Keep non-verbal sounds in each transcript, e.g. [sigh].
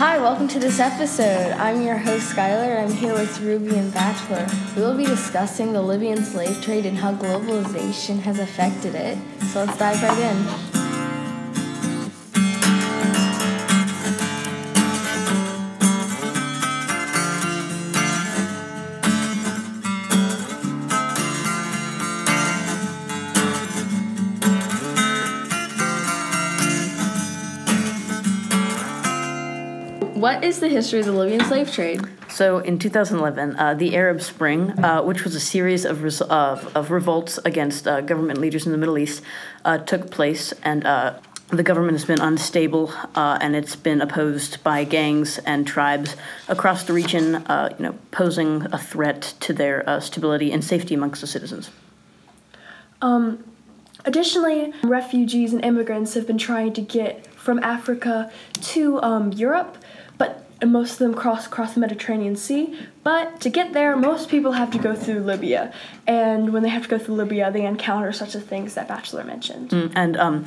Hi, welcome to this episode. I'm your host, Skylar. I'm here with Ruby and Bachelor. We will be discussing the Libyan slave trade and how globalization has affected it. So let's dive right in. Is the history of the Libyan slave trade? So, in 2011, uh, the Arab Spring, uh, which was a series of, res- of, of, revolts against uh, government leaders in the Middle East, uh, took place, and uh, the government has been unstable, uh, and it's been opposed by gangs and tribes across the region, you know, posing a threat to their stability and safety amongst the citizens. Um, additionally, refugees and immigrants have been trying to get from Africa to um, Europe but most of them cross across the Mediterranean Sea. But to get there, most people have to go through Libya, and when they have to go through Libya, they encounter such a things that Bachelor mentioned. Mm, and um,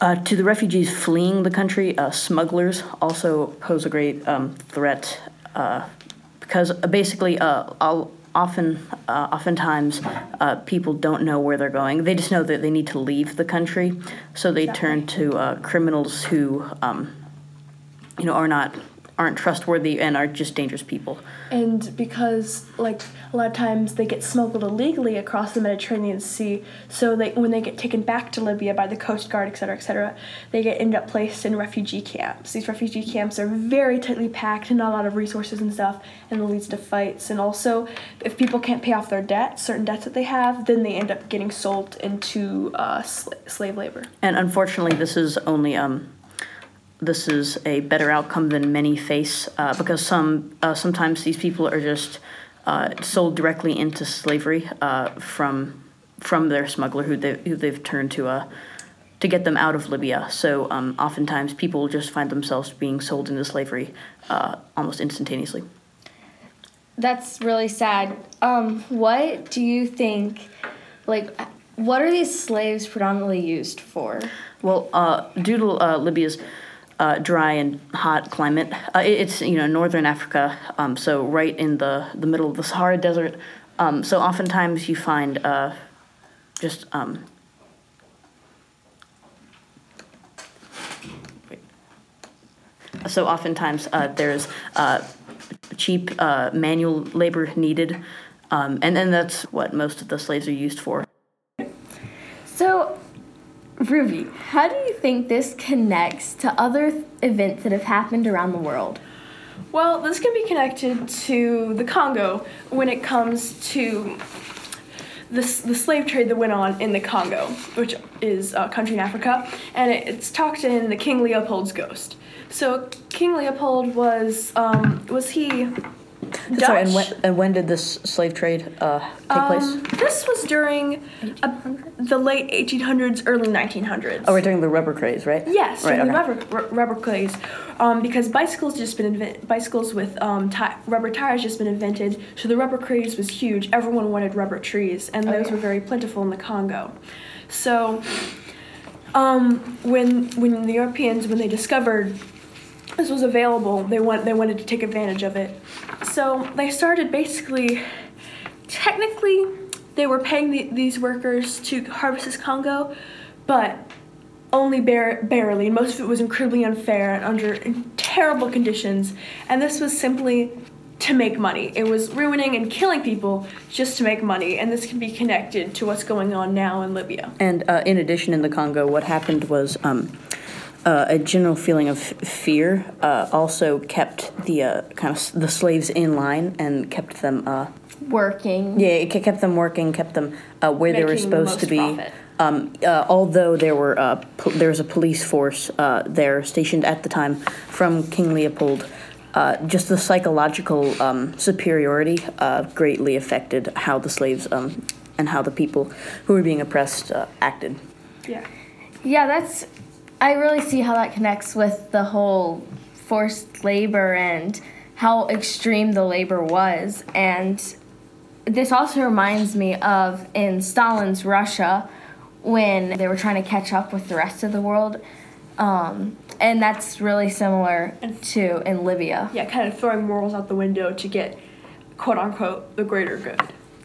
uh, to the refugees fleeing the country, uh, smugglers also pose a great um, threat uh, because uh, basically, uh, often uh, oftentimes uh, people don't know where they're going they just know that they need to leave the country so they exactly. turn to uh, criminals who um, you know are not aren't trustworthy and are just dangerous people. And because like a lot of times they get smuggled illegally across the Mediterranean Sea, so they when they get taken back to Libya by the Coast Guard, et cetera, et cetera, they get end up placed in refugee camps. These refugee camps are very tightly packed and not a lot of resources and stuff, and it leads to fights. And also, if people can't pay off their debt, certain debts that they have, then they end up getting sold into uh, sl- slave labor. And unfortunately, this is only um, this is a better outcome than many face uh, because some uh, sometimes these people are just uh, sold directly into slavery uh, from from their smuggler who they who they've turned to uh, to get them out of Libya. So um, oftentimes people just find themselves being sold into slavery uh, almost instantaneously. That's really sad. Um, what do you think? Like, what are these slaves predominantly used for? Well, due to Libya's uh, dry and hot climate. Uh, it's you know northern Africa, um, so right in the the middle of the Sahara Desert. Um, so oftentimes you find uh, just um, so oftentimes uh, there's uh, cheap uh, manual labor needed, um, and then that's what most of the slaves are used for. So Ruby, how do you think this connects to other th- events that have happened around the world? Well, this can be connected to the Congo when it comes to the, the slave trade that went on in the Congo, which is a country in Africa, and it, it's talked in the King Leopold's Ghost. So King Leopold was um, was he Dutch. Sorry, and when, and when did this slave trade uh, take um, place? This was during uh, the late 1800s, early 1900s. Oh, we're during the rubber craze, right? Yes, right, okay. the rubber, r- rubber craze. Um, because bicycles just been invented, bicycles with um, ti- rubber tires just been invented, so the rubber craze was huge. Everyone wanted rubber trees, and those were very plentiful in the Congo. So, um, when when the Europeans when they discovered this was available, they want they wanted to take advantage of it. So they started basically, technically, they were paying the, these workers to harvest this Congo, but only bar- barely. Most of it was incredibly unfair and under terrible conditions. And this was simply to make money. It was ruining and killing people just to make money, and this can be connected to what's going on now in Libya. And uh, in addition, in the Congo, what happened was um, uh, a general feeling of fear uh, also kept the uh, kind of the slaves in line and kept them uh, working. Yeah, it kept them working, kept them uh, where they were supposed the to be. Um, uh, although there were po- there was a police force there stationed at the time from King Leopold. just the psychological um, superiority greatly affected how the slaves um, and how the people who were being oppressed acted. Yeah. Yeah, that's I really see how that connects with the whole forced labor and how extreme the labor was. And this also reminds me of in Stalin's Russia when they were trying to catch up with the rest of the world. Um, and that's really similar to in Libya. Yeah, kind of throwing morals out the window to get quote unquote the greater good.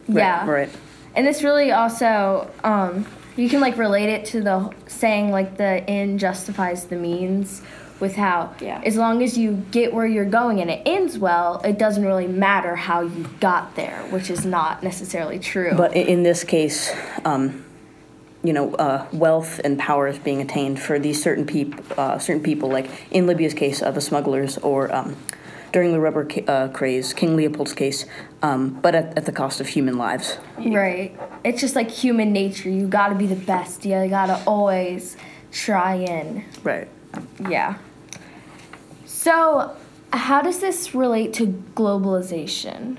Yeah. Right. And this really also, um, you can like relate it to the saying like the end justifies the means with how Yeah. as long as you get where you're going and it ends well, it doesn't really matter how you got there, which is not necessarily true. But in this case, um, you know, uh, wealth and power is being attained for these certain peop- uh, certain people, like in Libya's case, uh, the smugglers, or um, during the rubber ca- uh, craze, King Leopold's case, um, but at, at the cost of human lives. right. It's just like human nature. You gotta be the best. You gotta always try and Right. Yeah. So, how does this relate to globalization?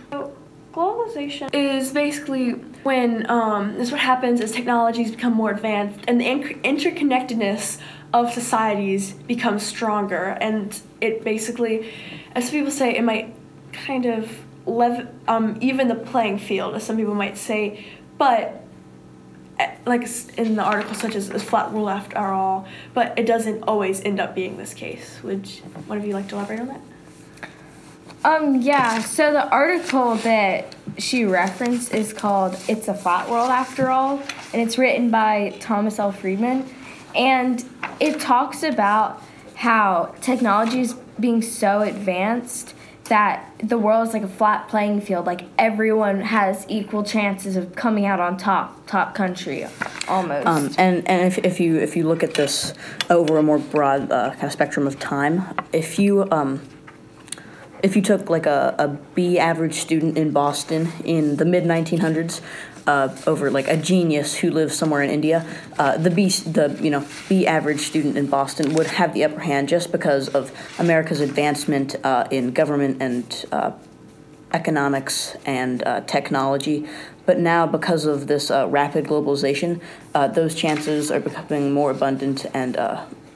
Globalization is basically when um, this what happens as technologies become more advanced and the interconnectedness of societies becomes stronger, and it basically, as people say, it might kind of lev- um, even the playing field, as some people might say, but like in the article such as, as flat world after all but it doesn't always end up being this case would one of you like to elaborate on that Um, yeah, so the article that she referenced is called It's a Flat World After All, and it's written by Thomas L. Friedman. And it talks about how technology is being so advanced that the world is like a flat playing field. Like everyone has equal chances of coming out on top, top country, almost. Um, and and if, if you if you look at this over a more broad uh, kind of spectrum of time, if you um, if you took like a, a B average student in Boston in the mid 1900s uh, over like a genius who lives somewhere in India, uh, the B the you know B average student in Boston would have the upper hand just because of America's advancement uh, in government and uh, economics and uh, technology. But now, because of this uh, rapid globalization, those chances are becoming more abundant and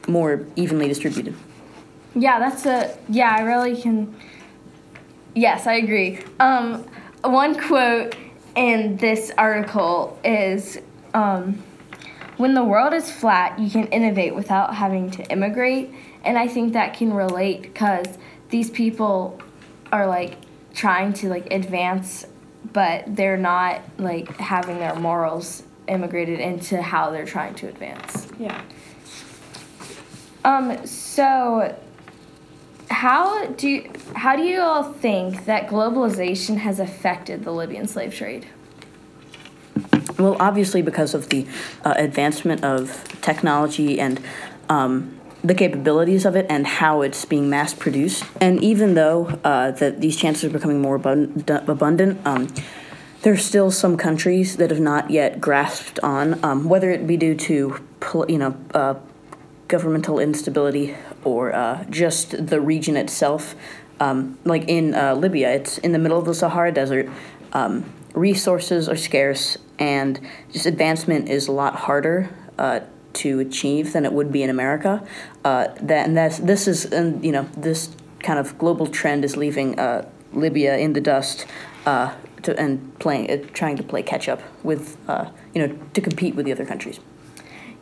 more evenly distributed. Yeah, that's a yeah. I really can. Yes, I agree. Um, one quote in this article is, um, "When the world is flat, you can innovate without having to immigrate," and I think that can relate because these people are like trying to like advance, but they're not like having their morals immigrated into how they're trying to advance. yeah Um, so how do you, how do you all think that globalization has affected the Libyan slave trade? Well, obviously, because of the uh, advancement of technology and um, the capabilities of it and how it's being mass produced, and even though uh, that these chances are becoming more abund- abundant, um, there are still some countries that have not yet grasped on, um, whether it be due to you know uh, governmental instability or uh, just the region itself. Um, like in uh, Libya, it's in the middle of the Sahara Desert. Um, resources are scarce, and just advancement is a lot harder uh, to achieve than it would be in America. Uh, that and that's this is and you know this kind of global trend is leaving uh, Libya in the dust. Uh, to, and playing, trying to play catch up with, you know, to compete with the other countries.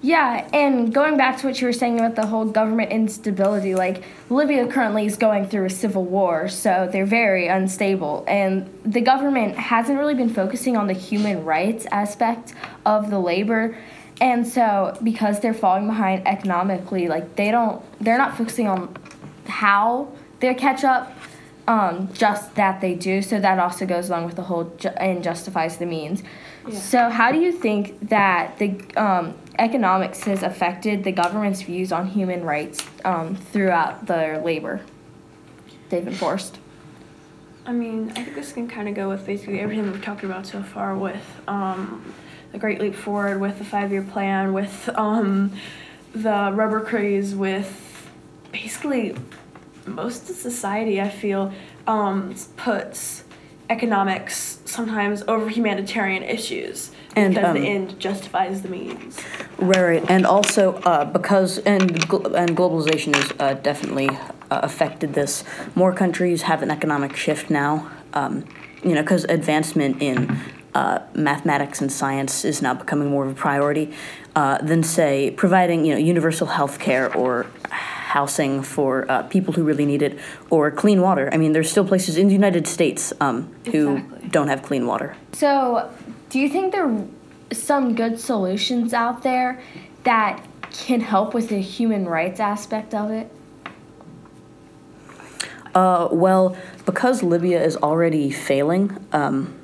Yeah, and going back to what you were saying about the whole government instability, like Libya currently is going through a civil war, so they're very unstable. And the government hasn't really been focusing on the human rights aspect of the labor. And so because they're falling behind economically, like they don't they're not focusing on how they catch up, um, just that they do. So that also goes along with the whole ju- and justifies the means. Yeah. So how do you think that the um, economics has affected the government's views on human rights um, throughout their labor they've enforced? I mean, I think this can kind of go with basically everything we've talked about so far with um, the Great Leap Forward, with the five year plan, with um, the rubber craze, with basically most of society, I feel, um, puts economics sometimes over humanitarian issues And, because um, the end justifies the means. Right, right. and also uh, because and and globalization has uh, definitely uh, affected this. More countries have an economic shift now. Um, you know, because advancement in uh, mathematics and science is now becoming more of a priority uh, than, say, providing you know universal health care or housing for uh, people who really need it or clean water. I mean, there's still places in the United States um, who Exactly. don't have clean water. So, do you think there are some good solutions out there that can help with the human rights aspect of it? Uh, well, because Libya is already failing, um,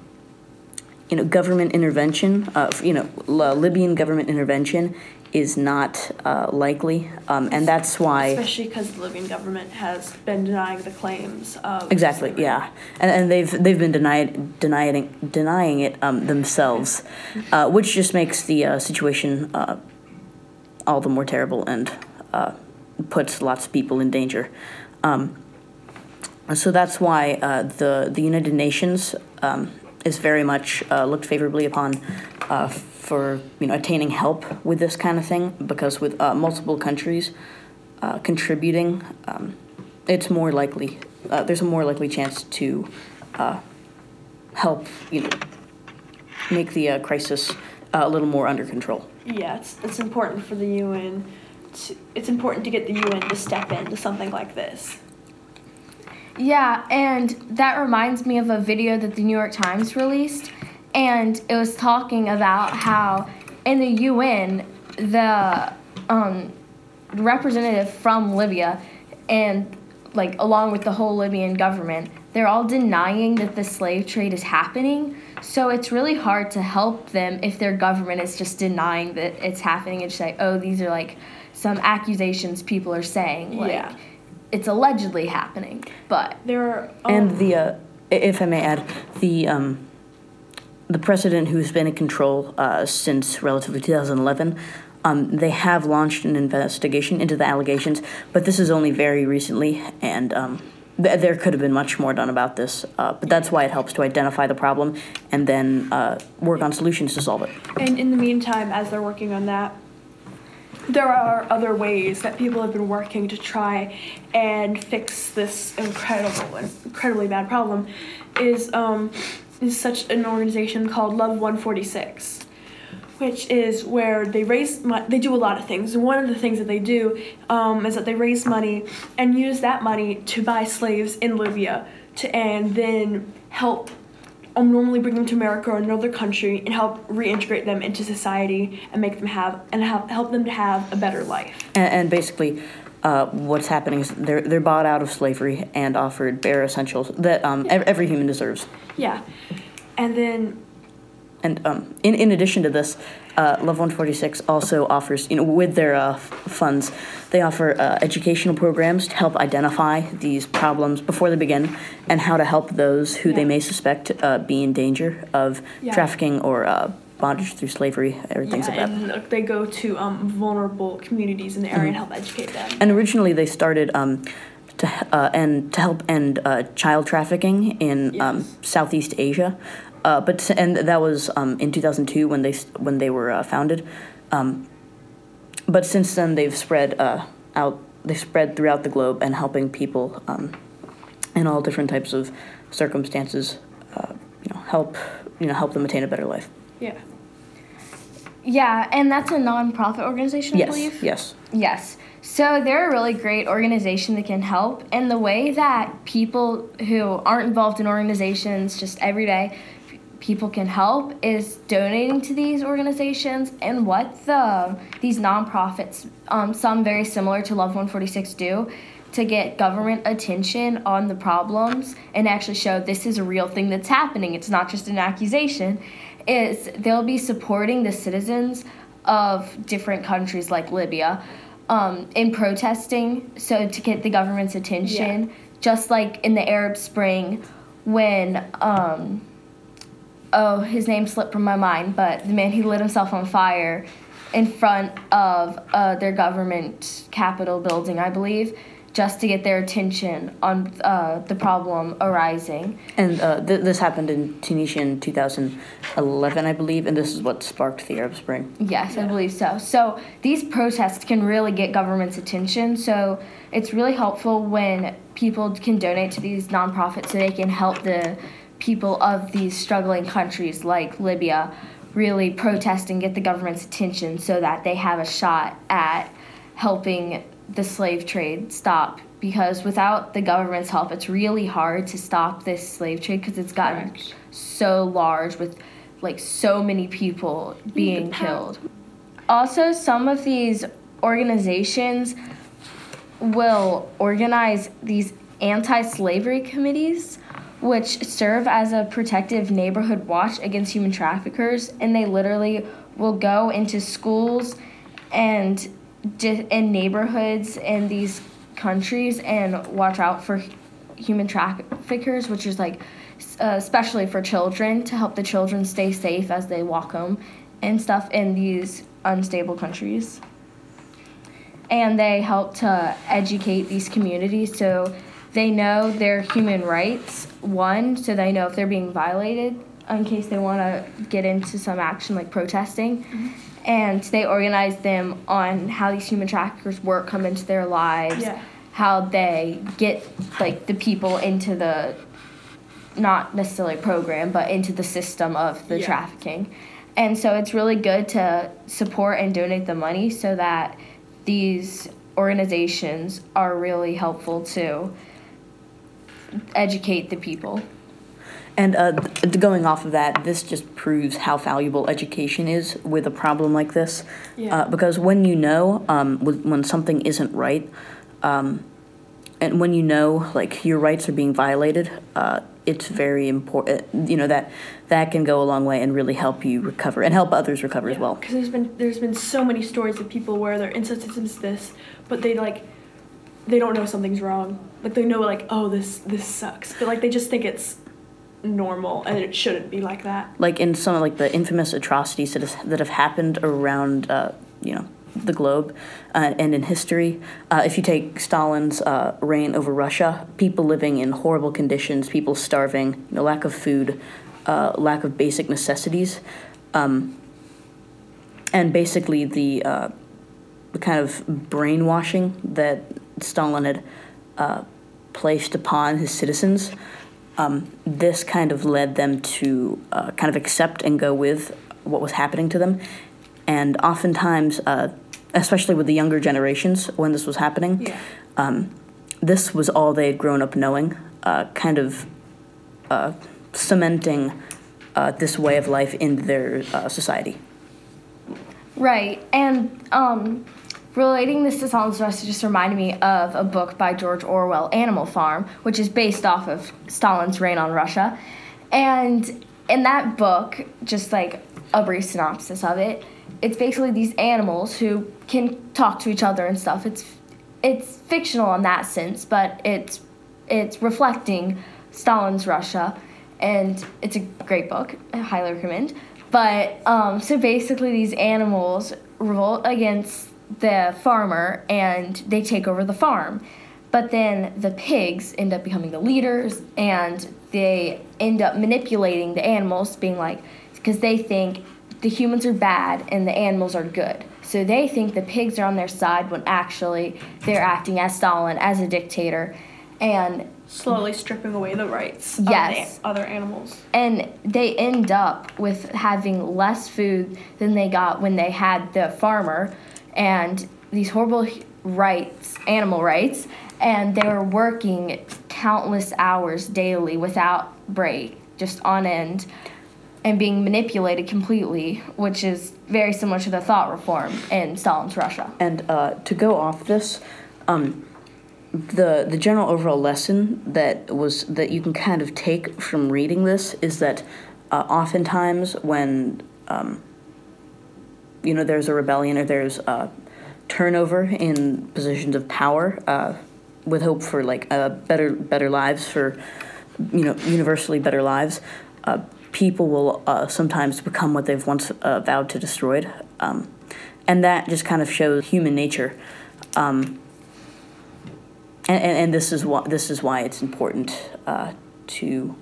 you know, government intervention, uh, you know, Libyan government intervention is not uh, likely, um, and that's why. Especially because the Libyan government has been denying the claims of Exactly. slavery. Yeah, and, and they've they've been denied denying denying it um, themselves, [laughs] uh, which just makes the uh, situation uh, all the more terrible and uh, puts lots of people in danger. Um, so that's why uh, the the United Nations um, is very much uh, looked favorably upon uh, for you know attaining help with this kind of thing because with uh, multiple countries uh, contributing, um, it's more likely uh, there's a more likely chance to uh, help you know make the uh, crisis uh, a little more under control. Yeah, it's, it's important for the UN. To, it's important to get the UN to step into something like this. Yeah, and that reminds me of a video that the New York Times released, and it was talking about how in the UN, the um, representative from Libya, and like along with the whole Libyan government, they're all denying that the slave trade is happening. So it's really hard to help them if their government is just denying that it's happening and just like, oh, these are like some accusations people are saying. Like, Yeah. it's allegedly happening, but There are um, And the, uh, if I may add, the um, the president who's been in control uh, since relatively 2011, um, they have launched an investigation into the allegations, but this is only very recently, and um, th- there could have been much more done about this. Uh, but that's why it helps to identify the problem and then uh, work on solutions to solve it. And in the meantime, as they're working on that, there are other ways that people have been working to try and fix this incredible, incredibly bad problem. Is um, is such an organization called Love 146, which is where they raise mo- they do a lot of things. One of the things that they do um, is that they raise money and use that money to buy slaves in Libya to and then help um, normally bring them to America or another country and help reintegrate them into society and make them have and have, help them to have a better life. And, and basically, uh, what's happening is they're they're bought out of slavery and offered bare essentials that um, ev- every human deserves. Yeah, and then And um, in, in addition to this, uh, Love 146 also offers, you know, with their uh, funds, they offer uh, educational programs to help identify these problems before they begin and how to help those who they may suspect uh, be in danger of Yeah. trafficking or uh, bondage through slavery or things yeah, like that. and uh, they go to um, vulnerable communities in the area and help educate them. And originally they started um, to uh, and to help end uh, child trafficking in um, Southeast Asia, uh, but and that was um, in 2002 when they when they were uh, founded. Um, but since then they've spread uh, out. They spread throughout the globe and helping people um, in all different types of circumstances. Uh, you know, help you know help them attain a better life. Yeah. yeah, and that's a nonprofit organization, I yes. believe. Yes. Yes. So they're a really great organization that can help. And the way that people who aren't involved in organizations just every day, people can help is donating to these organizations. And what the these nonprofits, um, some very similar to Love 146, do to get government attention on the problems and actually show this is a real thing that's happening. It's not just an accusation. Is they'll be supporting the citizens of different countries like Libya um, in protesting, so to get the government's attention, just like in the Arab Spring when, um, oh, his name slipped from my mind, but the man who lit himself on fire in front of uh, their government capitol building, I believe, just to get their attention on uh, the problem arising. And uh, th- this happened in Tunisia in 2011, I believe, and this is what sparked the Arab Spring. Yes, I believe so. So these protests can really get government's attention. So it's really helpful when people can donate to these nonprofits so they can help the people of these struggling countries like Libya really protest and get the government's attention so that they have a shot at helping the slave trade stop because without the government's help it's really hard to stop this slave trade because it's gotten Correct. so large with like so many people being killed also some of these organizations will organize these anti-slavery committees which serve as a protective neighborhood watch against human traffickers and they literally will go into schools and di- in neighborhoods in these countries and watch out for human traffickers which is like uh, especially for children to help the children stay safe as they walk home and stuff in these unstable countries. And they help to educate these communities so they know their human rights one so they know if they're being violated in case they want to get into some action like protesting and they organize them on how these human traffickers work come into their lives Yeah. how they get like the people into the not necessarily program but into the system of the Yeah. trafficking and so it's really good to support and donate the money so that these organizations are really helpful to educate the people And uh, th- going off of that, this just proves how valuable education is with a problem like this. Yeah. Uh, because when you know um, when something isn't right, um, and when you know like your rights are being violated, uh, it's very important. You know that that can go a long way and really help you recover and help others recover as well. Because there's been there's been so many stories of people where they're in such such this, but they like they don't know something's wrong. Like they know like oh this this sucks, but like they just think it's normal and it shouldn't be like that. like in some of like the infamous atrocities that, is, that have happened around uh, you know the globe uh, and in history uh, if you take stalin's uh, reign over russia people living in horrible conditions people starving you know, lack of food uh, lack of basic necessities um, and basically the, uh, the kind of brainwashing that stalin had uh, placed upon his citizens um, this kind of led them to uh, kind of accept and go with what was happening to them. And oftentimes, uh, especially with the younger generations, when this was happening, Yeah. um, this was all they had grown up knowing, uh, kind of uh, cementing uh, this way of life in their uh, society. Right, and um, relating this to Stalin's Rust just reminded me of a book by George Orwell, Animal Farm, which is based off of Stalin's reign on Russia. And in that book, just like a brief synopsis of it, it's basically these animals who can talk to each other and stuff. It's it's fictional in that sense, but it's it's reflecting Stalin's Russia, and it's a great book. I highly recommend. But um, so basically, these animals revolt against the farmer, and they take over the farm. But then the pigs end up becoming the leaders, and they end up manipulating the animals, being like, because they think the humans are bad and the animals are good. So they think the pigs are on their side when actually they're acting as Stalin, as a dictator. And Slowly stripping away the rights Yes. of the other animals. and they end up with having less food than they got when they had the farmer and these horrible rights animal rights and they were working countless hours daily without break just on end and being manipulated completely which is very similar to the thought reform in stalin's russia. And uh, to go off this, um, the the general overall lesson that was that you can kind of take from reading this is that uh, oftentimes when um, you know there's a rebellion or there's a turnover in positions of power uh, with hope for like better better lives for you know universally better lives uh, people will uh, sometimes become what they've once uh, vowed to destroy um, and that just kind of shows human nature um, and, and, and this is why this is why it's important uh, to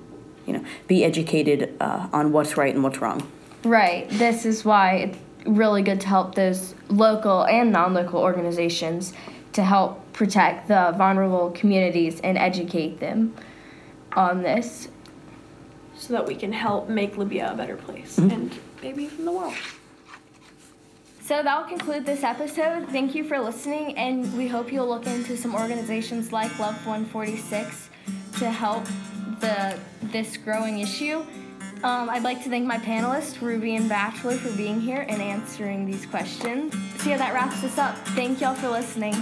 you know be educated uh, on what's right and what's wrong Right. This is why really good to help those local and non local organizations to help protect the vulnerable communities and educate them on this. so that we can help make Libya a better place mm-hmm. and maybe even the world. So that will conclude this episode. Thank you for listening, and we hope you'll look into some organizations like Love 146 to help the this growing issue. Um, I'd like to thank my panelists, Ruby and Bachelor, for being here and answering these questions. So yeah, that wraps us up. Thank y'all for listening.